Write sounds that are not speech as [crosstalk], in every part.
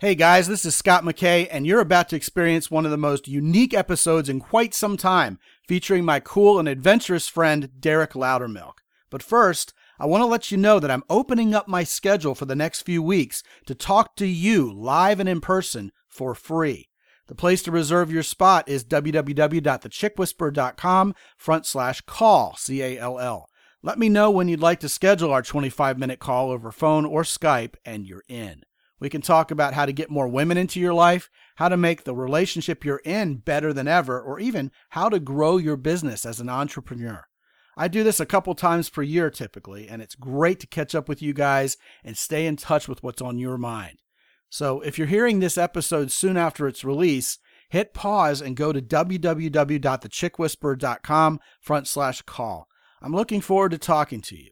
Hey guys, this is Scott McKay, and you're about to experience one of the most unique episodes in quite some time, featuring my cool and adventurous friend, Derek Loudermilk. But first, I want to let you know that I'm opening up my schedule for the next few weeks to talk to you live and in person for free. The place to reserve your spot is www.thechickwhisperer.com front slash call, C A L L. Let me know when you'd like to schedule our 25 minute call over phone or Skype, and you're in. We can talk about how to get more women into your life, how to make the relationship you're in better than ever, or even how to grow your business as an entrepreneur. I do this a couple times per year typically, and it's great to catch up with you guys and stay in touch with what's on your mind. So if you're hearing this episode soon after its release, hit pause and go to www.thechickwhisperer.com front slash call. I'm looking forward to talking to you.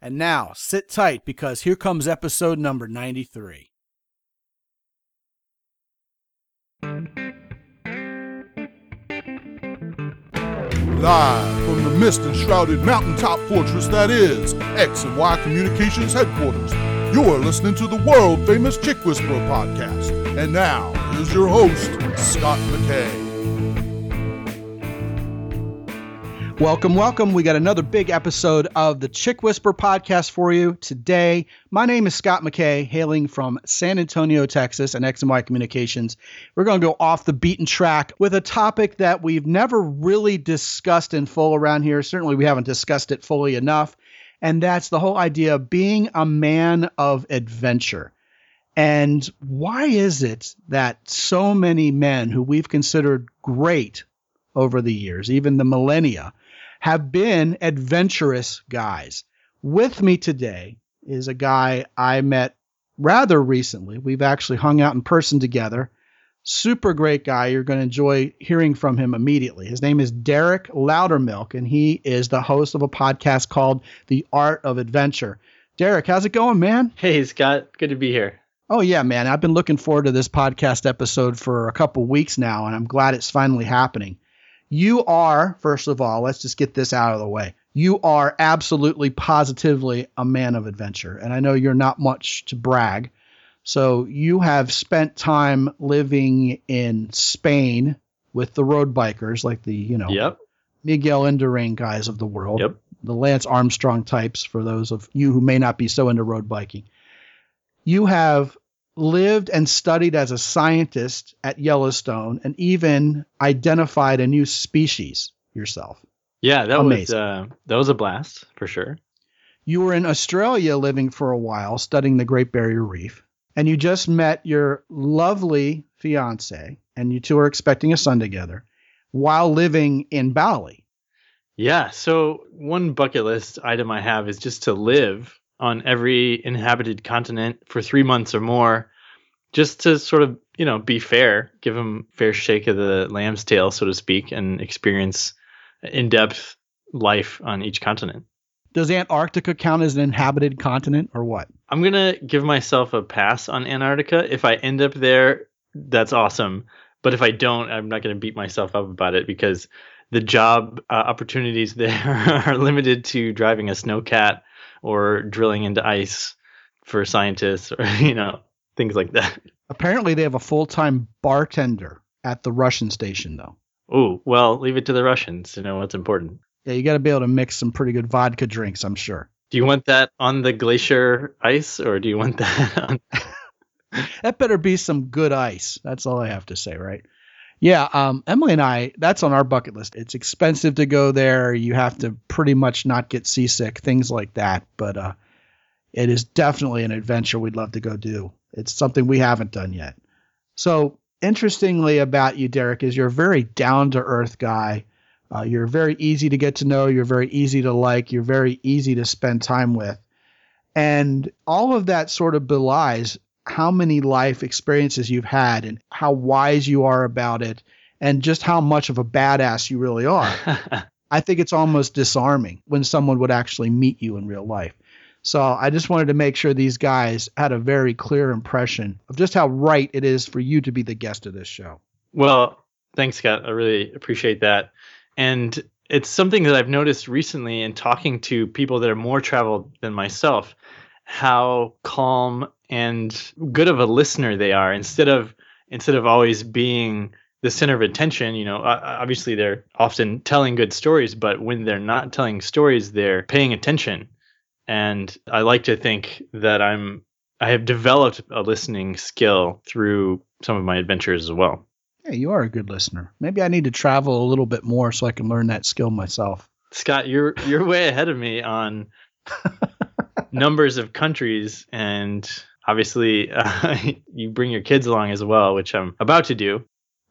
And now, sit tight because here comes episode number 93. Live from the mist enshrouded mountaintop fortress that is X and Y Communications headquarters, you're listening to the world famous Chick Whisperer podcast. And now, here's your host, Scott McKay. Welcome, welcome. We got another big episode of the Chick Whisper podcast for you today. My name is Scott McKay, hailing from San Antonio, Texas, and X and Y Communications. We're going to go off the beaten track with a topic that we've never really discussed in full around here. Certainly, we haven't discussed it fully enough. And that's the whole idea of being a man of adventure. And why is it that so many men who we've considered great over the years, even the millennia, have been adventurous guys. With me today is a guy I met rather recently. We've actually hung out in person together. Super great guy. You're going to enjoy hearing from him immediately. His name is Derek Loudermilk, and he is the host of a podcast called The Art of Adventure. Derek, how's it going, man? Hey, Scott. Good to be here. Oh, yeah, man. I've been looking forward to this podcast episode for a couple weeks now, and I'm glad it's finally happening. You are, first of all, let's just get this out of the way. You are absolutely positively a man of adventure. And I know you're not much to brag. So you have spent time living in Spain with the road bikers, like the, you know, yep. Miguel Indurain guys of the world. Yep. The Lance Armstrong types for those of you who may not be so into road biking. You have lived and studied as a scientist at Yellowstone and even identified a new species yourself. Yeah, that Amazing. was uh, that was a blast for sure. You were in Australia living for a while studying the Great Barrier Reef and you just met your lovely fiance and you two are expecting a son together while living in Bali. Yeah, so one bucket list item I have is just to live on every inhabited continent for three months or more, just to sort of you know be fair, give them fair shake of the lamb's tail, so to speak, and experience in depth life on each continent. Does Antarctica count as an inhabited continent or what? I'm gonna give myself a pass on Antarctica. If I end up there, that's awesome. But if I don't, I'm not gonna beat myself up about it because the job uh, opportunities [laughs] there are limited to driving a snowcat or drilling into ice for scientists or [laughs] you know things like that. Apparently, they have a full time bartender at the Russian station, though. Oh well, leave it to the Russians to know what's important. Yeah, you got to be able to mix some pretty good vodka drinks, I'm sure. Do you want that on the glacier ice, or do you want that [laughs] on? [laughs] that better be some good ice. That's all I have to say, right? Yeah, um, Emily and I, that's on our bucket list. It's expensive to go there. You have to pretty much not get seasick, things like that. But uh, it is definitely an adventure we'd love to go do. It's something we haven't done yet. So, interestingly about you, Derek, is you're a very down to earth guy. Uh, you're very easy to get to know. You're very easy to like. You're very easy to spend time with. And all of that sort of belies how many life experiences you've had and how wise you are about it and just how much of a badass you really are. [laughs] I think it's almost disarming when someone would actually meet you in real life. So I just wanted to make sure these guys had a very clear impression of just how right it is for you to be the guest of this show. Well, thanks, Scott. I really appreciate that. And it's something that I've noticed recently in talking to people that are more traveled than myself how calm and good of a listener they are instead of instead of always being the center of attention you know obviously they're often telling good stories but when they're not telling stories they're paying attention. And i like to think that i'm i have developed a listening skill through some of my adventures as well. Yeah you are a good listener. Maybe i need to travel a little bit more so i can learn that skill myself. Scott you're you're way ahead of me on [laughs] numbers of countries and obviously uh, [laughs] you bring your kids along as well which i'm about to do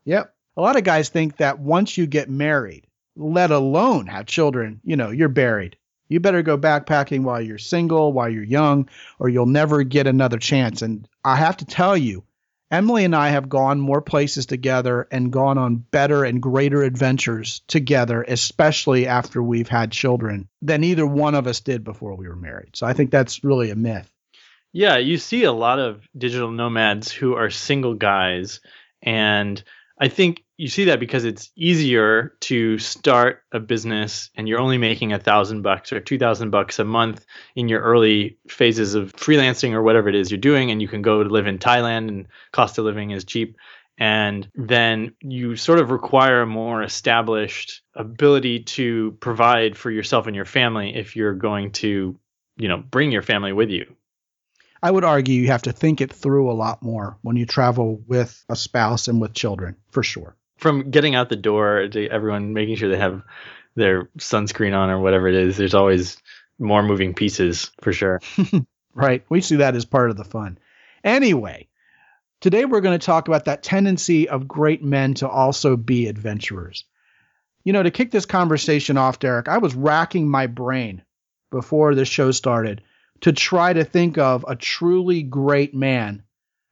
Yep. A lot of guys think that once you get married, let alone have children, you know, you're buried. You better go backpacking while you're single, while you're young, or you'll never get another chance. And I have to tell you, Emily and I have gone more places together and gone on better and greater adventures together, especially after we've had children, than either one of us did before we were married. So I think that's really a myth. Yeah, you see a lot of digital nomads who are single guys and I think you see that because it's easier to start a business and you're only making a thousand bucks or two thousand bucks a month in your early phases of freelancing or whatever it is you're doing, and you can go to live in Thailand and cost of living is cheap. And then you sort of require a more established ability to provide for yourself and your family if you're going to, you know, bring your family with you. I would argue you have to think it through a lot more when you travel with a spouse and with children, for sure. From getting out the door to everyone making sure they have their sunscreen on or whatever it is, there's always more moving pieces for sure. [laughs] right. We see that as part of the fun. Anyway, today we're going to talk about that tendency of great men to also be adventurers. You know, to kick this conversation off, Derek, I was racking my brain before this show started to try to think of a truly great man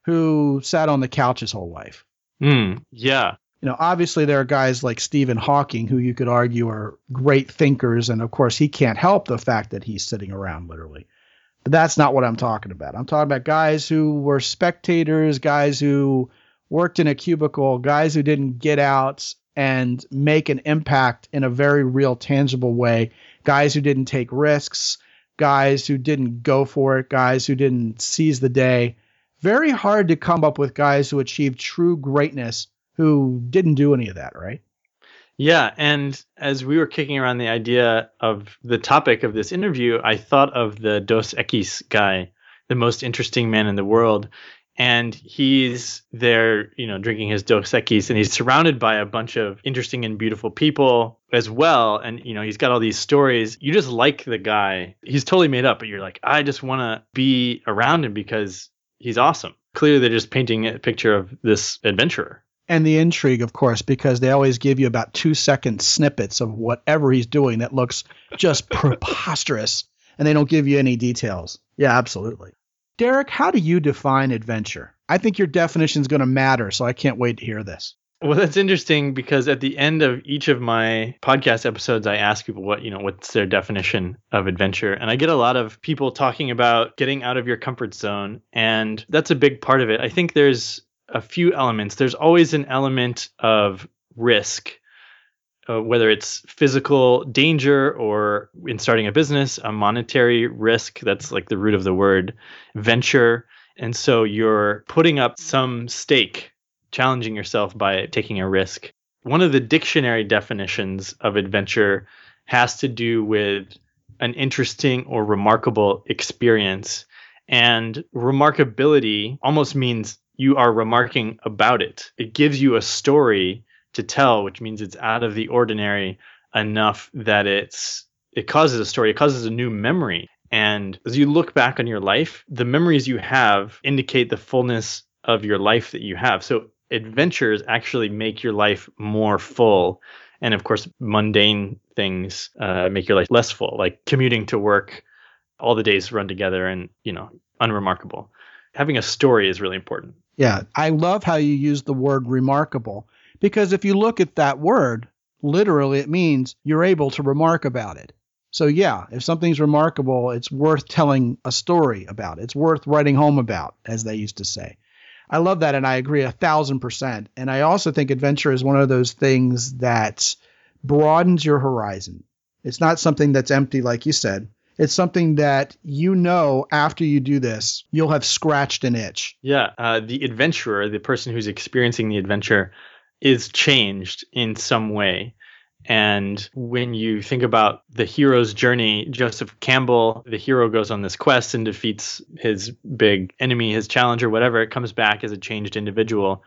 who sat on the couch his whole life. Mm, yeah. You know, obviously there are guys like Stephen Hawking who you could argue are great thinkers, and of course he can't help the fact that he's sitting around literally. But that's not what I'm talking about. I'm talking about guys who were spectators, guys who worked in a cubicle, guys who didn't get out and make an impact in a very real, tangible way, guys who didn't take risks, guys who didn't go for it, guys who didn't seize the day. Very hard to come up with guys who achieved true greatness who didn't do any of that, right? Yeah, and as we were kicking around the idea of the topic of this interview, I thought of the Dos Equis guy, the most interesting man in the world and he's there, you know, drinking his Dos Equis, and he's surrounded by a bunch of interesting and beautiful people as well. And you know, he's got all these stories. You just like the guy. He's totally made up, but you're like, I just want to be around him because he's awesome. Clearly, they're just painting a picture of this adventurer. And the intrigue, of course, because they always give you about two second snippets of whatever he's doing that looks just [laughs] preposterous, and they don't give you any details. Yeah, absolutely. Derek, how do you define adventure? I think your definition is going to matter, so I can't wait to hear this. Well, that's interesting because at the end of each of my podcast episodes, I ask people what, you know, what's their definition of adventure. And I get a lot of people talking about getting out of your comfort zone. And that's a big part of it. I think there's a few elements. There's always an element of risk uh, whether it's physical danger or in starting a business, a monetary risk. That's like the root of the word venture. And so you're putting up some stake, challenging yourself by taking a risk. One of the dictionary definitions of adventure has to do with an interesting or remarkable experience. And remarkability almost means you are remarking about it. It gives you a story to tell, which means it's out of the ordinary enough that it's it causes a story, it causes a new memory. And as you look back on your life, the memories you have indicate the fullness of your life that you have. So adventures actually make your life more full. And of course, mundane things uh, make your life less full, like commuting to work, all the days run together and, you know, unremarkable. Having a story is really important. Yeah. I love how you use the word remarkable because if you look at that word, literally it means you're able to remark about it. So, yeah, if something's remarkable, it's worth telling a story about. It's worth writing home about, as they used to say. I love that, and I agree a thousand percent. And I also think adventure is one of those things that broadens your horizon. It's not something that's empty, like you said. It's something that you know after you do this, you'll have scratched an itch. Yeah, uh, the adventurer, the person who's experiencing the adventure, is changed in some way. And when you think about the hero's journey, Joseph Campbell, the hero goes on this quest and defeats his big enemy, his challenger, whatever. It comes back as a changed individual.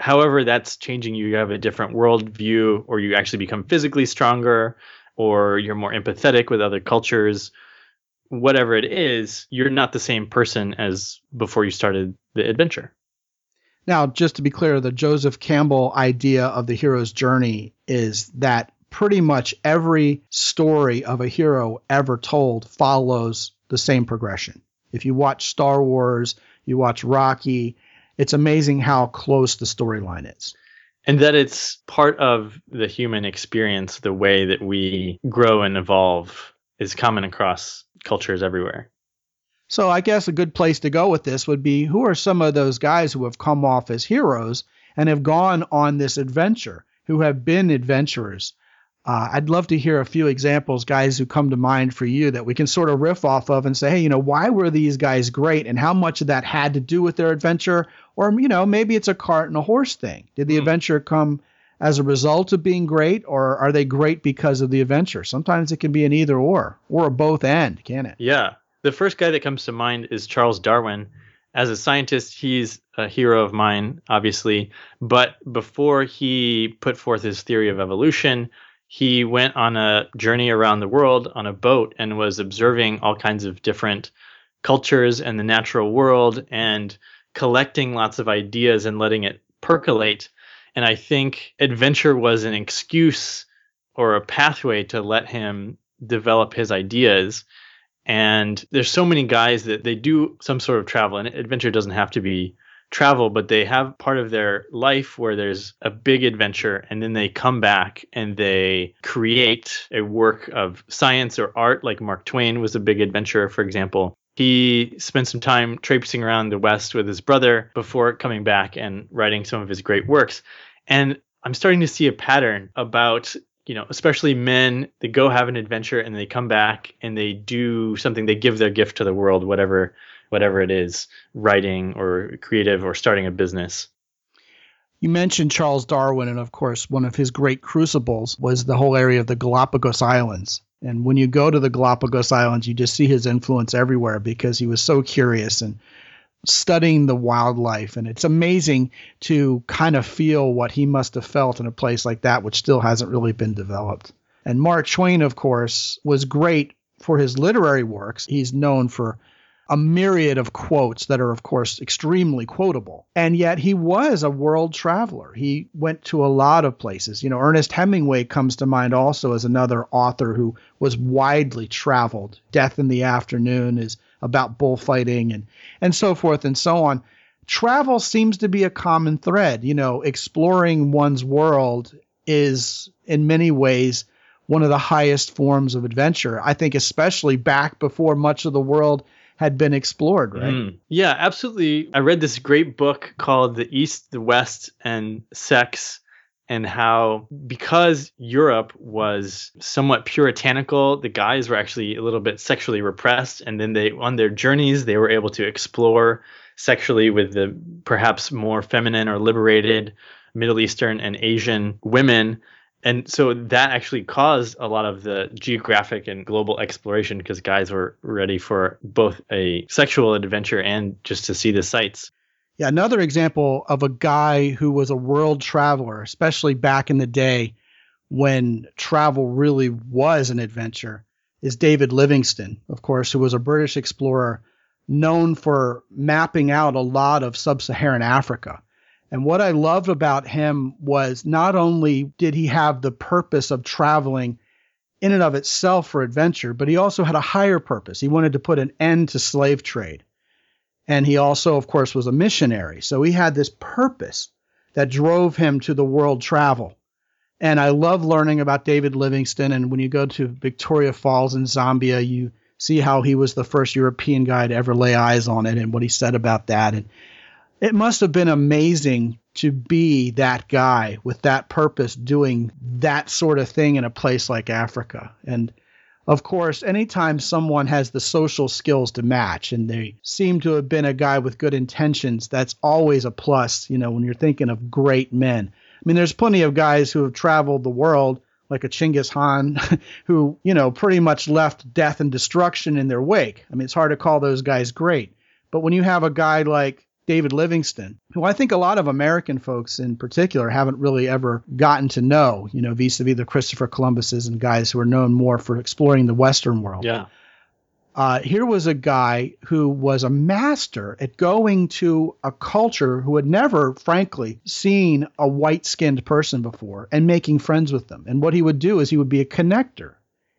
However, that's changing you. You have a different worldview, or you actually become physically stronger, or you're more empathetic with other cultures. Whatever it is, you're not the same person as before you started the adventure. Now, just to be clear, the Joseph Campbell idea of the hero's journey is that pretty much every story of a hero ever told follows the same progression. If you watch Star Wars, you watch Rocky, it's amazing how close the storyline is. And that it's part of the human experience, the way that we grow and evolve is common across cultures everywhere. So I guess a good place to go with this would be who are some of those guys who have come off as heroes and have gone on this adventure, who have been adventurers? Uh, I'd love to hear a few examples, guys, who come to mind for you that we can sort of riff off of and say, hey, you know, why were these guys great and how much of that had to do with their adventure? Or, you know, maybe it's a cart and a horse thing. Did the mm. adventure come as a result of being great or are they great because of the adventure? Sometimes it can be an either or or a both end, can it? Yeah. The first guy that comes to mind is Charles Darwin. As a scientist, he's a hero of mine, obviously. But before he put forth his theory of evolution, he went on a journey around the world on a boat and was observing all kinds of different cultures and the natural world and collecting lots of ideas and letting it percolate. And I think adventure was an excuse or a pathway to let him develop his ideas. And there's so many guys that they do some sort of travel, and adventure doesn't have to be travel, but they have part of their life where there's a big adventure and then they come back and they create a work of science or art, like Mark Twain was a big adventurer, for example. He spent some time traipsing around the West with his brother before coming back and writing some of his great works. And I'm starting to see a pattern about you know, especially men, they go have an adventure and they come back and they do something, they give their gift to the world, whatever whatever it is, writing or creative or starting a business. You mentioned Charles Darwin, and of course, one of his great crucibles was the whole area of the Galapagos Islands. And when you go to the Galapagos Islands, you just see his influence everywhere because he was so curious and studying the wildlife. And it's amazing to kind of feel what he must have felt in a place like that, which still hasn't really been developed. And Mark Twain, of course, was great for his literary works. He's known for a myriad of quotes that are, of course, extremely quotable. And yet he was a world traveler. He went to a lot of places. You know, Ernest Hemingway comes to mind also as another author who was widely traveled. Death in the Afternoon is about bullfighting and, and so forth and so on. Travel seems to be a common thread. You know, exploring one's world is in many ways one of the highest forms of adventure. I think, especially back before much of the world had been explored, right? Mm. Yeah, absolutely. I read this great book called The East, the West, and Sex, and how because Europe was somewhat puritanical, the guys were actually a little bit sexually repressed, and then they, on their journeys, they were able to explore sexually with the perhaps more feminine or liberated Middle Eastern and Asian women and so that actually caused a lot of the geographic and global exploration because guys were ready for both a sexual adventure and just to see the sights. Yeah, another example of a guy who was a world traveler, especially back in the day when travel really was an adventure, is David Livingstone, of course, who was a British explorer known for mapping out a lot of sub Saharan Africa. And what I loved about him was not only did he have the purpose of traveling in and of itself for adventure, but he also had a higher purpose. He wanted to put an end to slave trade. And he also, of course, was a missionary. So he had this purpose that drove him to the world travel. And I love learning about David Livingstone. And when you go to Victoria Falls in Zambia, you see how he was the first European guy to ever lay eyes on it and what he said about that. And it must have been amazing to be that guy with that purpose doing that sort of thing in a place like Africa. And Of course, anytime someone has the social skills to match and they seem to have been a guy with good intentions, that's always a plus, you know, when you're thinking of great men. I mean, there's plenty of guys who have traveled the world, like a Chinggis Khan, [laughs] who, you know, pretty much left death and destruction in their wake. I mean, it's hard to call those guys great. But when you have a guy like David Livingstone, who I think a lot of American folks in particular haven't really ever gotten to know, you know, vis a vis the Christopher Columbuses and guys who are known more for exploring the Western world. Yeah. Uh, here was a guy who was a master at going to a culture who had never, frankly, seen a white skinned person before and making friends with them. And what he would do is he would be a connector.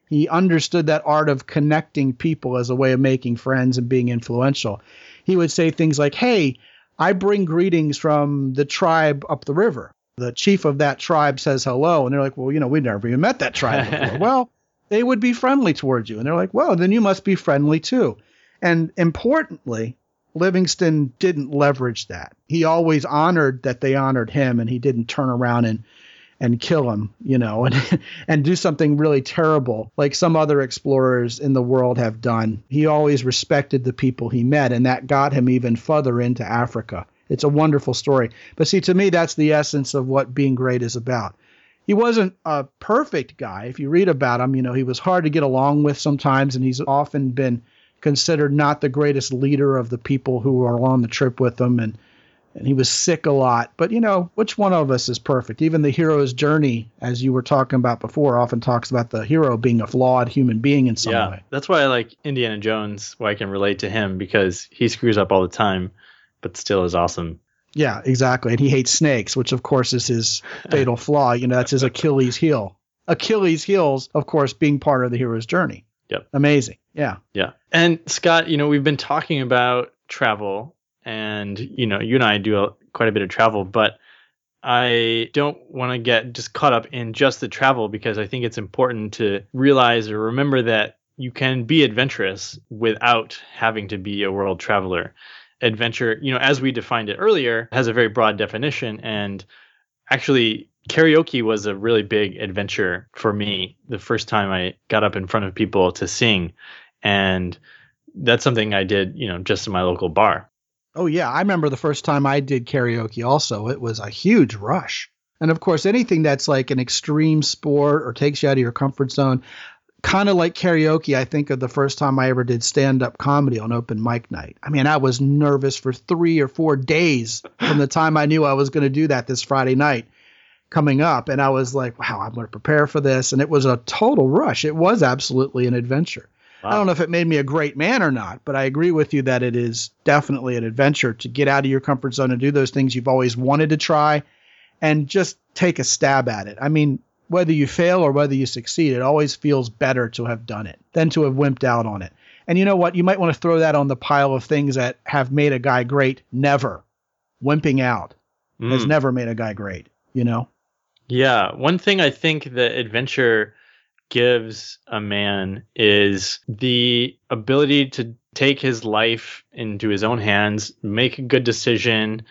He understood that art of connecting people as a way of making friends and being influential he would say things like, Hey, I bring greetings from the tribe up the river. The chief of that tribe says hello. And they're like, Well, you know, we've never even met that tribe before. [laughs] well, they would be friendly towards you. And they're like, Well, then you must be friendly too. And importantly, Livingstone didn't leverage that. He always honored that they honored him and he didn't turn around and and kill him, you know, and [laughs] and do something really terrible like some other explorers in the world have done. He always respected the people he met and that got him even further into Africa. It's a wonderful story. But see to me that's the essence of what being great is about. He wasn't a perfect guy. If you read about him, you know, he was hard to get along with sometimes and he's often been considered not the greatest leader of the people who are on the trip with him and and he was sick a lot. But you know, which one of us is perfect? Even the hero's journey, as you were talking about before, often talks about the hero being a flawed human being in some yeah, way. That's why I like Indiana Jones, why I can relate to him because he screws up all the time, but still is awesome. Yeah, exactly. And he hates snakes, which of course is his [laughs] fatal flaw. You know, that's his Achilles heel. Achilles heels, of course, being part of the hero's journey. Yep. Amazing. Yeah. Yeah. And Scott, you know, we've been talking about travel and you know you and I do a, quite a bit of travel, but I don't want to get just caught up in just the travel because I think it's important to realize or remember that you can be adventurous without having to be a world traveler. Adventure, you know, as we defined it earlier, has a very broad definition and actually karaoke was a really big adventure for me the first time I got up in front of people to sing and that's something I did, you know, just in my local bar. Oh yeah, I remember the first time I did karaoke also. It was a huge rush. And of course, anything that's like an extreme sport or takes you out of your comfort zone, kind of like karaoke, I think of the first time I ever did stand up comedy on open mic night. I mean, I was nervous for three or four days from the time I knew I was going to do that this Friday night coming up. And I was like, wow, I'm going to prepare for this. And it was a total rush. It was absolutely an adventure. Wow. I don't know if it made me a great man or not, but I agree with you that it is definitely an adventure to get out of your comfort zone and do those things you've always wanted to try and just take a stab at it. I mean, whether you fail or whether you succeed, it always feels better to have done it than to have wimped out on it. And you know what? You might want to throw that on the pile of things that have made a guy great. Never. Wimping out mm. has never made a guy great, you know? Yeah. One thing I think that adventure gives a man is the ability to take his life into his own hands, make a good decision,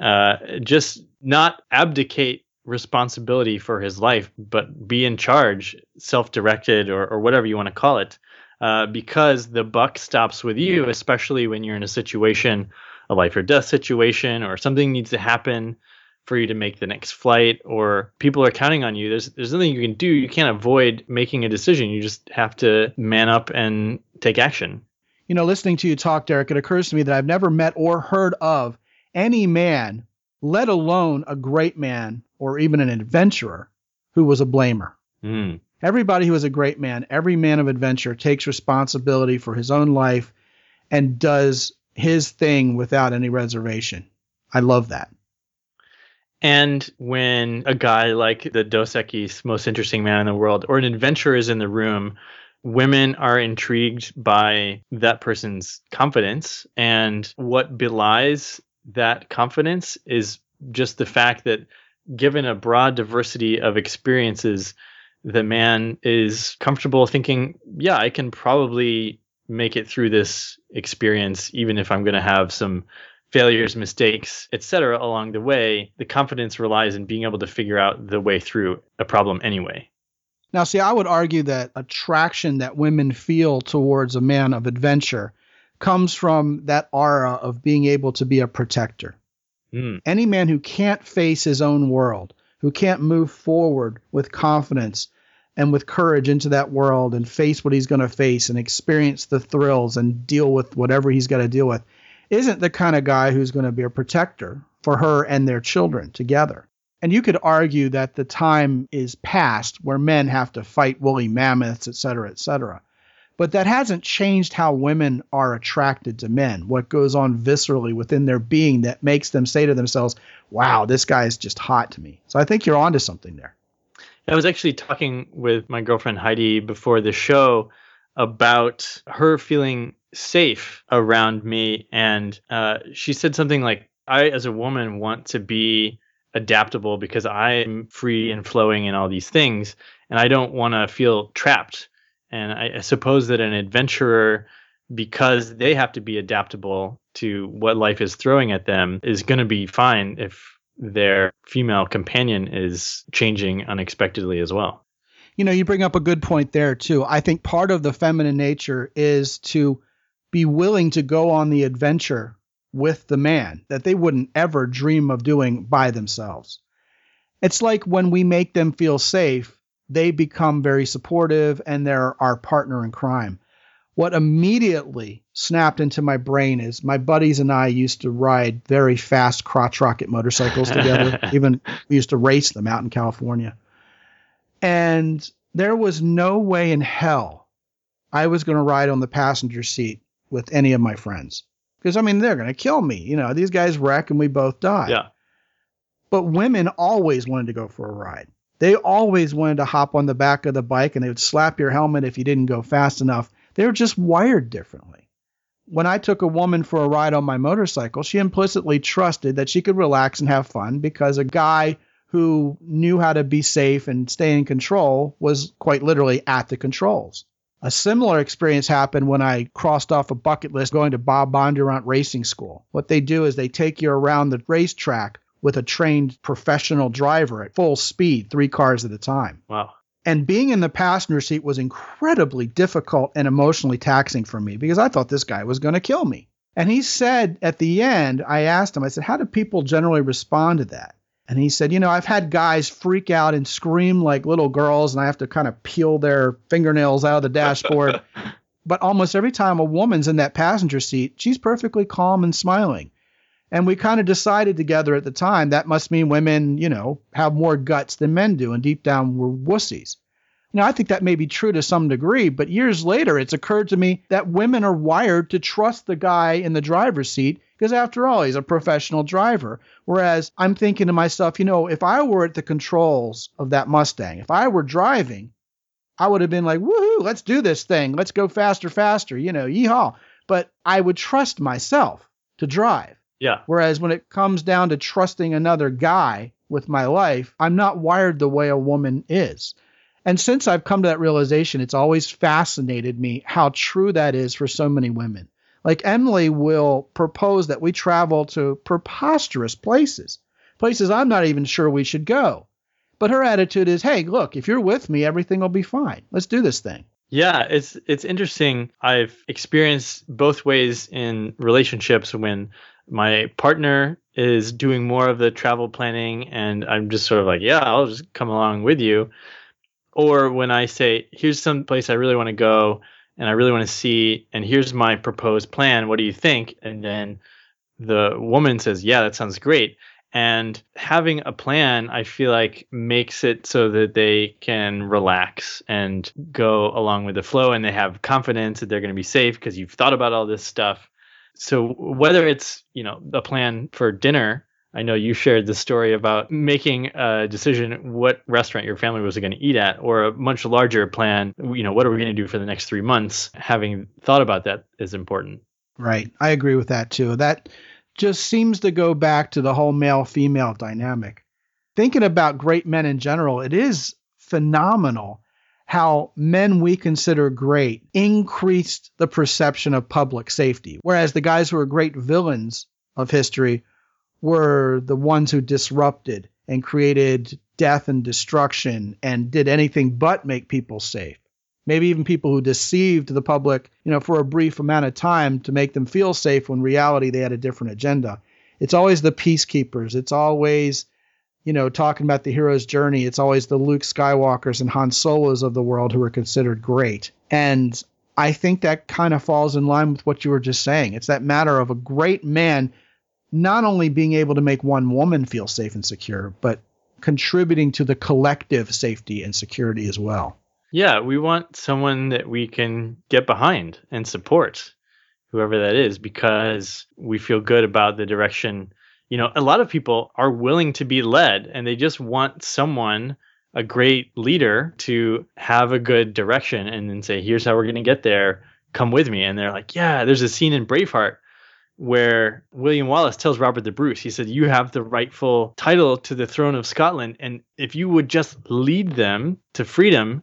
uh, just not abdicate responsibility for his life, but be in charge, self directed, or, or whatever you want to call it. Uh, because the buck stops with you, especially when you're in a situation, a life or death situation, or something needs to happen for you to make the next flight or people are counting on you. There's there's nothing you can do. You can't avoid making a decision. You just have to man up and take action. You know listening to you talk derek it occurs to me that i've never met or heard of any man let alone a great man or even an adventurer who was a blamer. Mm. everybody who is a great man every man of adventure takes responsibility for his own life and does his thing without any reservation. I love that and when a guy like the Dos Equis, most interesting man in the world, or an adventurer is in the room, women are intrigued by that person's confidence. And what belies that confidence is just the fact that given a broad diversity of experiences, the man is comfortable thinking, yeah, I can probably make it through this experience, even if I'm going to have some failures, mistakes, etc. along the way, the confidence relies in being able to figure out the way through a problem anyway. Now, see, I would argue that attraction that women feel towards a man of adventure comes from that aura of being able to be a protector. Mm. Any man who can't face his own world, who can't move forward with confidence and with courage into that world and face what he's going to face and experience the thrills and deal with whatever he's got to deal with, isn't the kind of guy who's going to be a protector for her and their children together. And you could argue that the time is past where men have to fight woolly mammoths, et cetera, et cetera. But that hasn't changed how women are attracted to men, what goes on viscerally within their being that makes them say to themselves, wow, this guy is just hot to me. So I think you're onto something there. I was actually talking with my girlfriend Heidi before the show about her feeling safe around me. And uh, she said something like, I, as a woman, want to be adaptable because I'm free and flowing in all these things, and I don't want to feel trapped. And I, I suppose that an adventurer, because they have to be adaptable to what life is throwing at them, is going to be fine if their female companion is changing unexpectedly as well. You know, you bring up a good point there, too. I think part of the feminine nature is to be willing to go on the adventure with the man that they wouldn't ever dream of doing by themselves. It's like when we make them feel safe, they become very supportive and they're our partner in crime. What immediately snapped into my brain is my buddies and I used to ride very fast crotch rocket motorcycles [laughs] together. Even we used to race them out in California. And there was no way in hell I was going to ride on the passenger seat with any of my friends because I mean they're going to kill me. You know, these guys wreck and we both die. Yeah. But women always wanted to go for a ride. They always wanted to hop on the back of the bike and they would slap your helmet if you didn't go fast enough. They were just wired differently. When I took a woman for a ride on my motorcycle, she implicitly trusted that she could relax and have fun because a guy who knew how to be safe and stay in control was quite literally at the controls. A similar experience happened when I crossed off a bucket list going to Bob Bondurant Racing School. What they do is they take you around the racetrack with a trained professional driver at full speed, three cars at a time. Wow. And being in the passenger seat was incredibly difficult and emotionally taxing for me because I thought this guy was going to kill me. And he said at the end, I asked him, I said, How do people generally respond to that? And he said, You know, I've had guys freak out and scream like little girls, and I have to kind of peel their fingernails out of the dashboard. [laughs] but almost every time a woman's in that passenger seat, she's perfectly calm and smiling. And we kind of decided together at the time that must mean women, you know, have more guts than men do, and deep down we're wussies. Now, I think that may be true to some degree, but years later, it's occurred to me that women are wired to trust the guy in the driver's seat because, after all, he's a professional driver. Whereas I'm thinking to myself, you know, if I were at the controls of that Mustang, if I were driving, I would have been like, woohoo, let's do this thing. Let's go faster, faster, you know, yeehaw. But I would trust myself to drive. Yeah. Whereas when it comes down to trusting another guy with my life, I'm not wired the way a woman is. And since I've come to that realization, it's always fascinated me how true that is for so many women. Like Emily will propose that we travel to preposterous places, places I'm not even sure we should go. But her attitude is, hey, look, if you're with me, everything will be fine. Let's do this thing. Yeah, it's it's interesting. I've experienced both ways in relationships when my partner is doing more of the travel planning and I'm just sort of like, yeah, I'll just come along with you. Or when I say, here's some place I really want to go and I really want to see, and here's my proposed plan. What do you think? And then the woman says, yeah, that sounds great. And having a plan, I feel like makes it so that they can relax and go along with the flow and they have confidence that they're going to be safe because you've thought about all this stuff. So whether it's, you know, a plan for dinner I know you shared the story about making a decision what restaurant your family was going to eat at, or a much larger plan. You know, what are we going to do for the next three months? Having thought about that is important. Right. I agree with that too. That just seems to go back to the whole male female dynamic. Thinking about great men in general, it is phenomenal how men we consider great increased the perception of public safety, whereas the guys who are great villains of history were the ones who disrupted and created death and destruction and did anything but make people safe. Maybe even people who deceived the public, you know, for a brief amount of time to make them feel safe when reality they had a different agenda. It's always the peacekeepers. It's always, you know, talking about the hero's journey. It's always the Luke Skywalkers and Han Solos of the world who are considered great. And I think that kind of falls in line with what you were just saying. It's that matter of a great man not only being able to make one woman feel safe and secure, but contributing to the collective safety and security as well. Yeah, we want someone that we can get behind and support, whoever that is, because we feel good about the direction. You know, a lot of people are willing to be led and they just want someone, a great leader, to have a good direction and then say, here's how we're going to get there. Come with me. And they're like, yeah, there's a scene in Braveheart where William Wallace tells Robert the Bruce, he said, You have the rightful title to the throne of Scotland. And if you would just lead them to freedom,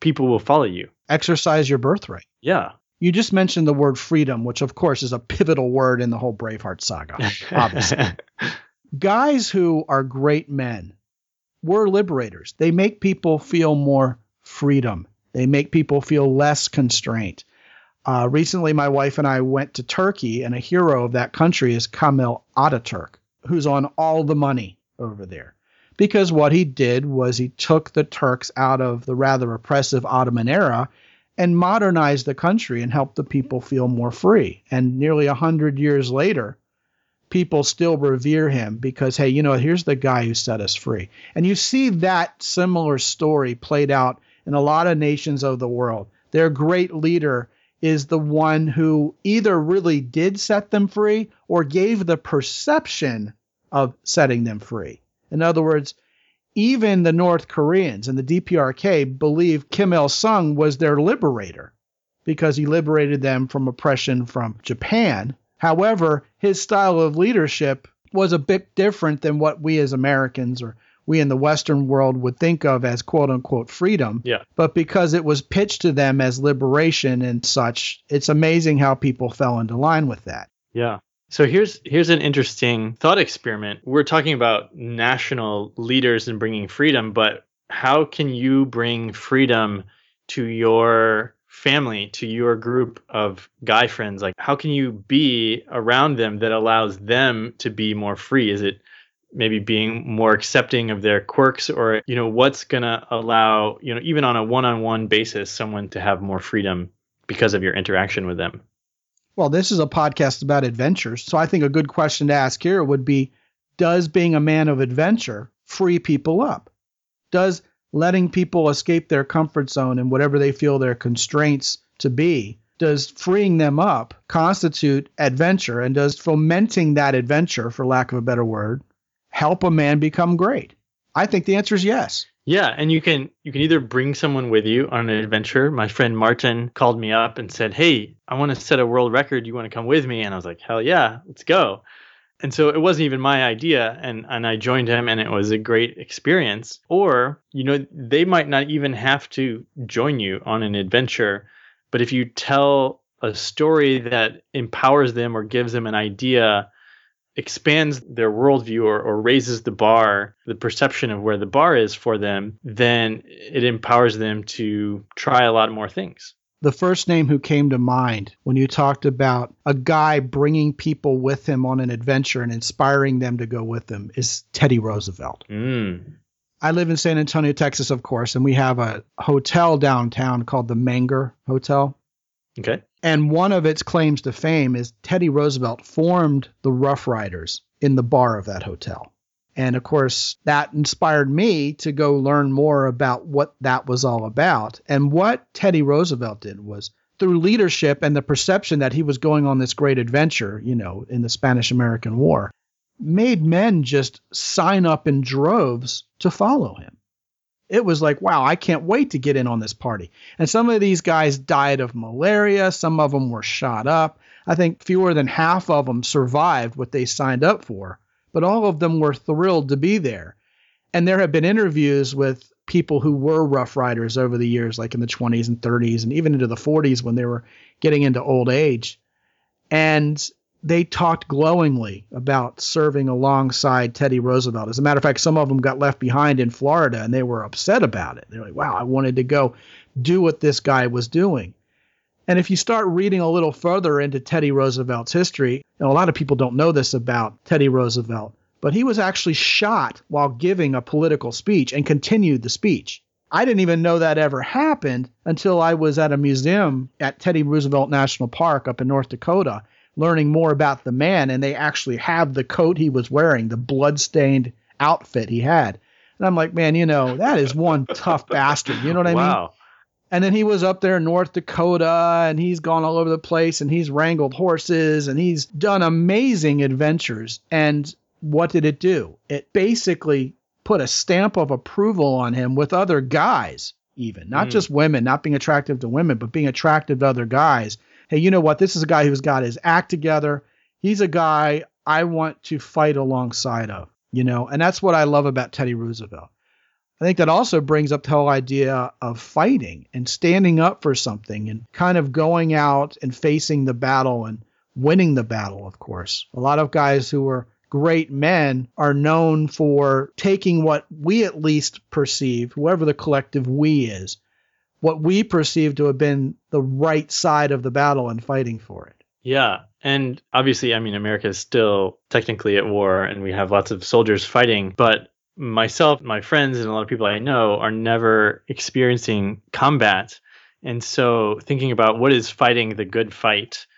people will follow you. Exercise your birthright. Yeah. You just mentioned the word freedom, which of course is a pivotal word in the whole Braveheart saga, obviously. [laughs] Guys who are great men were liberators. They make people feel more freedom. They make people feel less constraint. Uh, recently, my wife and I went to Turkey, and a hero of that country is Kemal Ataturk, who's on all the money over there. Because what he did was he took the Turks out of the rather oppressive Ottoman era and modernized the country and helped the people feel more free. And nearly a hundred years later, people still revere him because, hey, you know, here's the guy who set us free. And you see that similar story played out in a lot of nations of the world. Their great leader is the one who either really did set them free or gave the perception of setting them free. In other words, even the North Koreans and the DPRK believe Kim Il sung was their liberator because he liberated them from oppression from Japan. However, his style of leadership was a bit different than what we as Americans or we in the Western world would think of as quote unquote freedom. Yeah. But because it was pitched to them as liberation and such, it's amazing how people fell into line with that. Yeah. So here's here's an interesting thought experiment. We're talking about national leaders and bringing freedom, but how can you bring freedom to your family, to your group of guy friends? Like how can you be around them that allows them to be more free? Is it maybe being more accepting of their quirks or you know what's going to allow you know even on a one-on-one basis someone to have more freedom because of your interaction with them? Well this is a podcast about adventures so i think a good question to ask here would be does being a man of adventure free people up? Does letting people escape their comfort zone and whatever they feel their constraints to be does freeing them up constitute adventure? And does fomenting that adventure for lack of a better word help a man become great? I think the answer is yes. Yeah, and you can you can either bring someone with you on an adventure. My friend Martin called me up and said, "Hey, I want to set a world record. You want to come with me?" And I was like, "Hell yeah, let's go." And so it wasn't even my idea and and I joined him and it was a great experience. Or, you know, they might not even have to join you on an adventure, but if you tell a story that empowers them or gives them an idea expands their worldview or, or raises the bar, the perception of where the bar is for them, then it empowers them to try a lot more things. The first name who came to mind when you talked about a guy bringing people with him on an adventure and inspiring them to go with him is Teddy Roosevelt. Mm. I live in San Antonio, Texas, of course, and we have a hotel downtown called the Menger Hotel. Okay. And one of its claims to fame is Teddy Roosevelt formed the Rough Riders in the bar of that hotel. And of course, that inspired me to go learn more about what that was all about. And what Teddy Roosevelt did was through leadership and the perception that he was going on this great adventure, you know, in the Spanish American War, made men just sign up in droves to follow him it was like, wow, I can't wait to get in on this party. And some of these guys died of malaria, some of them were shot up. I think fewer than half of them survived what they signed up for, but all of them were thrilled to be there. And there have been interviews with people who were Rough Riders over the years, like in the 20s and 30s and even into the 40s when they were getting into old age. And they talked glowingly about serving alongside Teddy Roosevelt. As a matter of fact, some of them got left behind in Florida and they were upset about it. They're like, wow, I wanted to go do what this guy was doing. And if you start reading a little further into Teddy Roosevelt's history, and a lot of people don't know this about Teddy Roosevelt, but he was actually shot while giving a political speech and continued the speech. I didn't even know that ever happened until I was at a museum at Teddy Roosevelt National Park up in North Dakota learning more about the man, and they actually have the coat he was wearing, the blood-stained outfit he had. And I'm like, man, you know, that is one tough bastard. You know what I wow. mean? And then he was up there in North Dakota and he's gone all over the place and he's wrangled horses and he's done amazing adventures. And what did it do? It basically put a stamp of approval on him with other guys, even not mm. just women, not being attractive to women, but being attractive to other guys hey, you know what? This is a guy who's got his act together. He's a guy I want to fight alongside of, you know, and that's what I love about Teddy Roosevelt. I think that also brings up the whole idea of fighting and standing up for something and kind of going out and facing the battle and winning the battle, of course. A lot of guys who are great men are known for taking what we at least perceive, whoever the collective we is, what we perceive to have been the right side of the battle and fighting for it. Yeah. And obviously, I mean, America is still technically at war and we have lots of soldiers fighting, but myself, my friends, and a lot of people I know are never experiencing combat. And so thinking about what is fighting the good fight,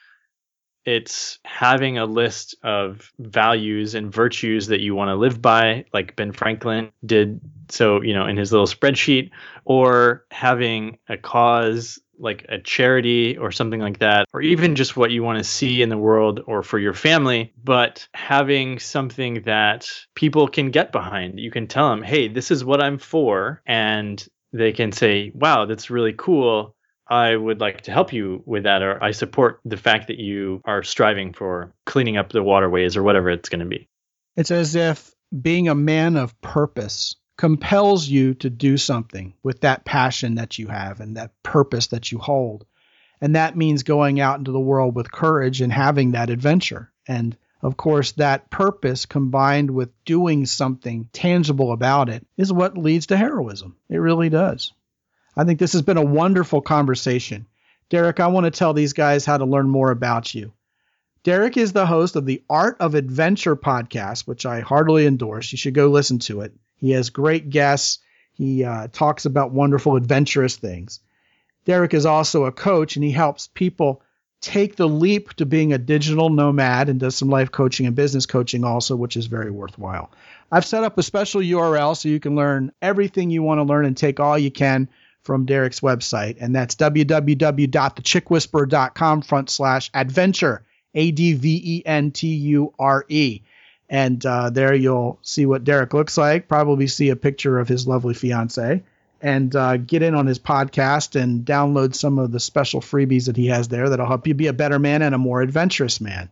it's having a list of values and virtues that you want to live by, like Ben Franklin did so, you know, in his little spreadsheet, or having a cause like a charity or something like that, or even just what you want to see in the world or for your family, but having something that people can get behind. You can tell them, hey, this is what I'm for. And they can say, wow, that's really cool. I would like to help you with that, or I support the fact that you are striving for cleaning up the waterways or whatever it's going to be. It's as if being a man of purpose compels you to do something with that passion that you have and that purpose that you hold. And that means going out into the world with courage and having that adventure. And of course, that purpose combined with doing something tangible about it is what leads to heroism. It really does. I think this has been a wonderful conversation. Derek, I want to tell these guys how to learn more about you. Derek is the host of the Art of Adventure podcast, which I heartily endorse. You should go listen to it. He has great guests. He uh, talks about wonderful, adventurous things. Derek is also a coach, and he helps people take the leap to being a digital nomad and does some life coaching and business coaching also, which is very worthwhile. I've set up a special URL so you can learn everything you want to learn and take all you can from Derek's website, and that's www.thechickwhisperer.com front slash adventure, A D V E N T U R E. And uh, there you'll see what Derek looks like, probably see a picture of his lovely fiance, and uh, get in on his podcast and download some of the special freebies that he has there that'll help you be a better man and a more adventurous man.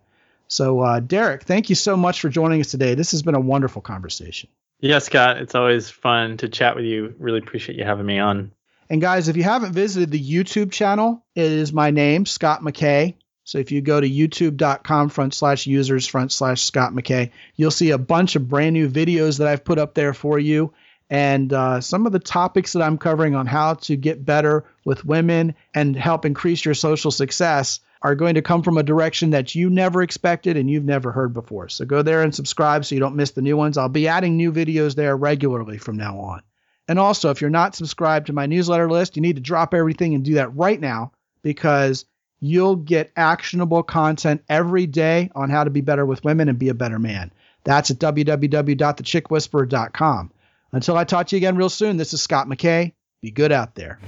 So, uh, Derek, thank you so much for joining us today. This has been a wonderful conversation. Yeah, Scott, it's always fun to chat with you. Really appreciate you having me on. And guys, if you haven't visited the YouTube channel, it is my name, Scott McKay. So if you go to youtube.com front slash users front slash Scott McKay, you'll see a bunch of brand new videos that I've put up there for you. And uh, some of the topics that I'm covering on how to get better with women and help increase your social success are going to come from a direction that you never expected and you've never heard before. So go there and subscribe so you don't miss the new ones. I'll be adding new videos there regularly from now on. And also, if you're not subscribed to my newsletter list, you need to drop everything and do that right now because you'll get actionable content every day on how to be better with women and be a better man. That's at www.thechickwhisperer.com. Until I talk to you again real soon, this is Scott McKay. Be good out there.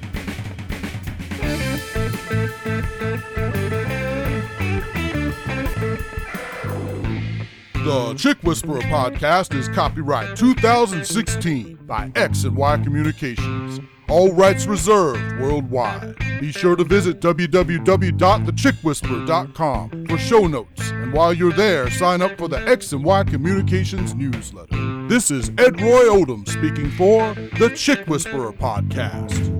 The Chick Whisperer podcast is copyright 2016 by X and Y Communications. All rights reserved worldwide. Be sure to visit www.thechickwhisperer.com for show notes, and while you're there, sign up for the X and Y Communications newsletter. This is Ed Roy Odom speaking for the Chick Whisperer podcast.